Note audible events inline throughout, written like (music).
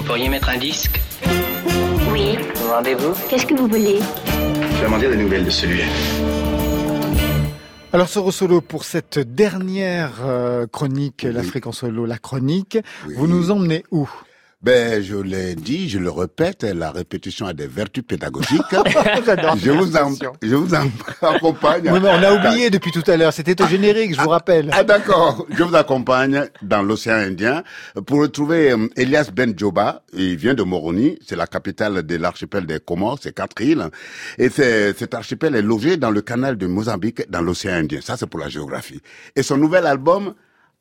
Vous pourriez mettre un disque Oui. Rendez-vous Qu'est-ce que vous voulez Je vais demander des nouvelles de celui-là. Alors Soro Solo, pour cette dernière euh, chronique, l'Afrique en solo, la chronique, vous nous emmenez où? Ben, je l'ai dit, je le répète, la répétition a des vertus pédagogiques. (laughs) Je vous en, je vous en (laughs) accompagne. Oui, mais on a oublié depuis tout à l'heure, c'était au générique, je vous rappelle. Ah d'accord, je vous accompagne dans l'océan Indien pour retrouver euh, Elias Ben Djoba. Il vient de Moroni, c'est la capitale de l'archipel des Comores, c'est quatre îles. Et c'est- cet archipel est logé dans le canal de Mozambique, dans l'océan Indien. Ça, c'est pour la géographie. Et son nouvel album,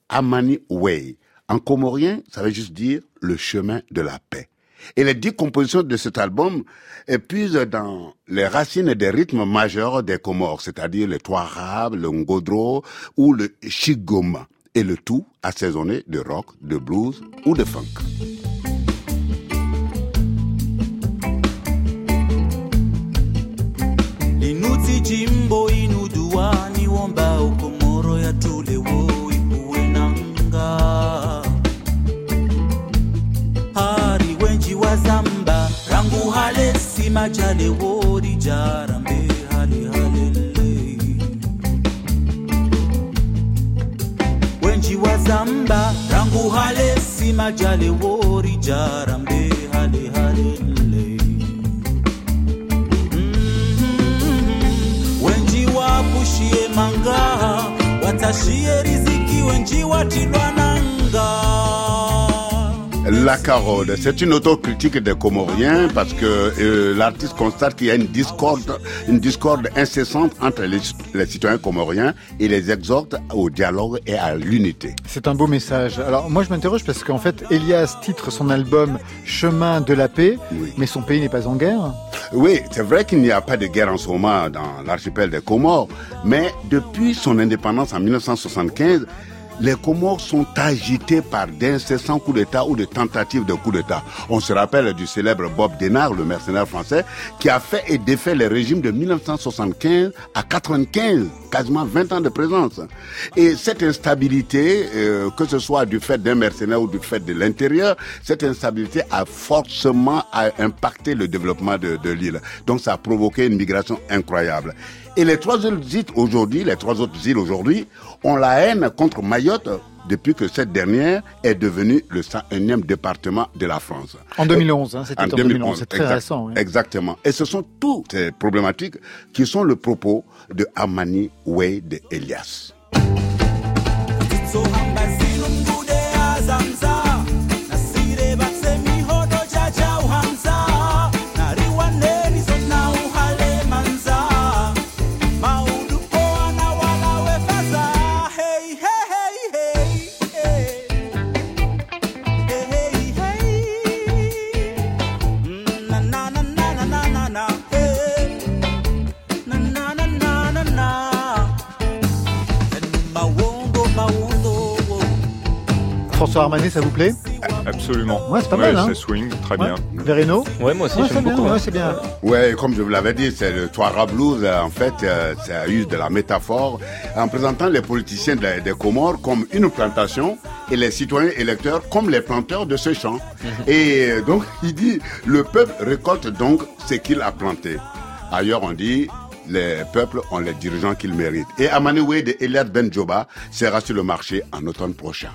Amani Way. En comorien, ça veut juste dire le chemin de la paix. Et les dix compositions de cet album épuisent dans les racines des rythmes majeurs des Comores, c'est-à-dire le Touarab, le Ngodro ou le Shigoma. Et le tout assaisonné de rock, de blues ou de funk. Hale sima jale wori jarambe hale halele wenji wa zamba rangu hale sima jale wori jarambe hale halele mm-hmm. wenji wapushie manga watashie riziki wenji watilwa La Carole, c'est une autocritique des Comoriens parce que euh, l'artiste constate qu'il y a une discorde, une discorde incessante entre les, les citoyens comoriens et les exhorte au dialogue et à l'unité. C'est un beau message. Alors moi je m'interroge parce qu'en fait Elias titre son album Chemin de la paix, Oui. mais son pays n'est pas en guerre. Oui, c'est vrai qu'il n'y a pas de guerre en ce moment dans l'archipel des Comores, mais depuis son indépendance en 1975, les Comores sont agités par d'incessants coups d'État ou de tentatives de coups d'État. On se rappelle du célèbre Bob Denard, le mercenaire français, qui a fait et défait les régimes de 1975 à 95, quasiment 20 ans de présence. Et cette instabilité, euh, que ce soit du fait d'un mercenaire ou du fait de l'intérieur, cette instabilité a forcément impacté le développement de, de l'île. Donc ça a provoqué une migration incroyable. Et les trois îles les trois autres îles aujourd'hui, ont la haine contre Mayotte depuis que cette dernière est devenue le 101e département de la France. En 2011, hein, c'était en 2011, c'est très exact- récent. oui. Exactement. Et ce sont toutes ces problématiques qui sont le propos de Amani Way de Elias. François Armanet, ça vous plaît Absolument. Ouais, c'est pas mal, hein. C'est swing, très Ouais. bien. Vereno Ouais, moi aussi, Ouais, j'aime bien, beaucoup. ouais, c'est bien. Ouais, comme je vous l'avais dit, c'est le Touareg Blues. euh, En fait, euh, ça use de la métaphore en présentant les politiciens de- des Comores comme une plantation et les citoyens électeurs comme les planteurs de ce champ. (laughs) Et euh, donc, (laughs) il dit, le peuple récolte donc ce qu'il a planté. Ailleurs, on dit, les peuples ont les dirigeants qu'ils méritent. Et Amani Wade et Eliad Ben Joba sera sur le marché en automne prochain.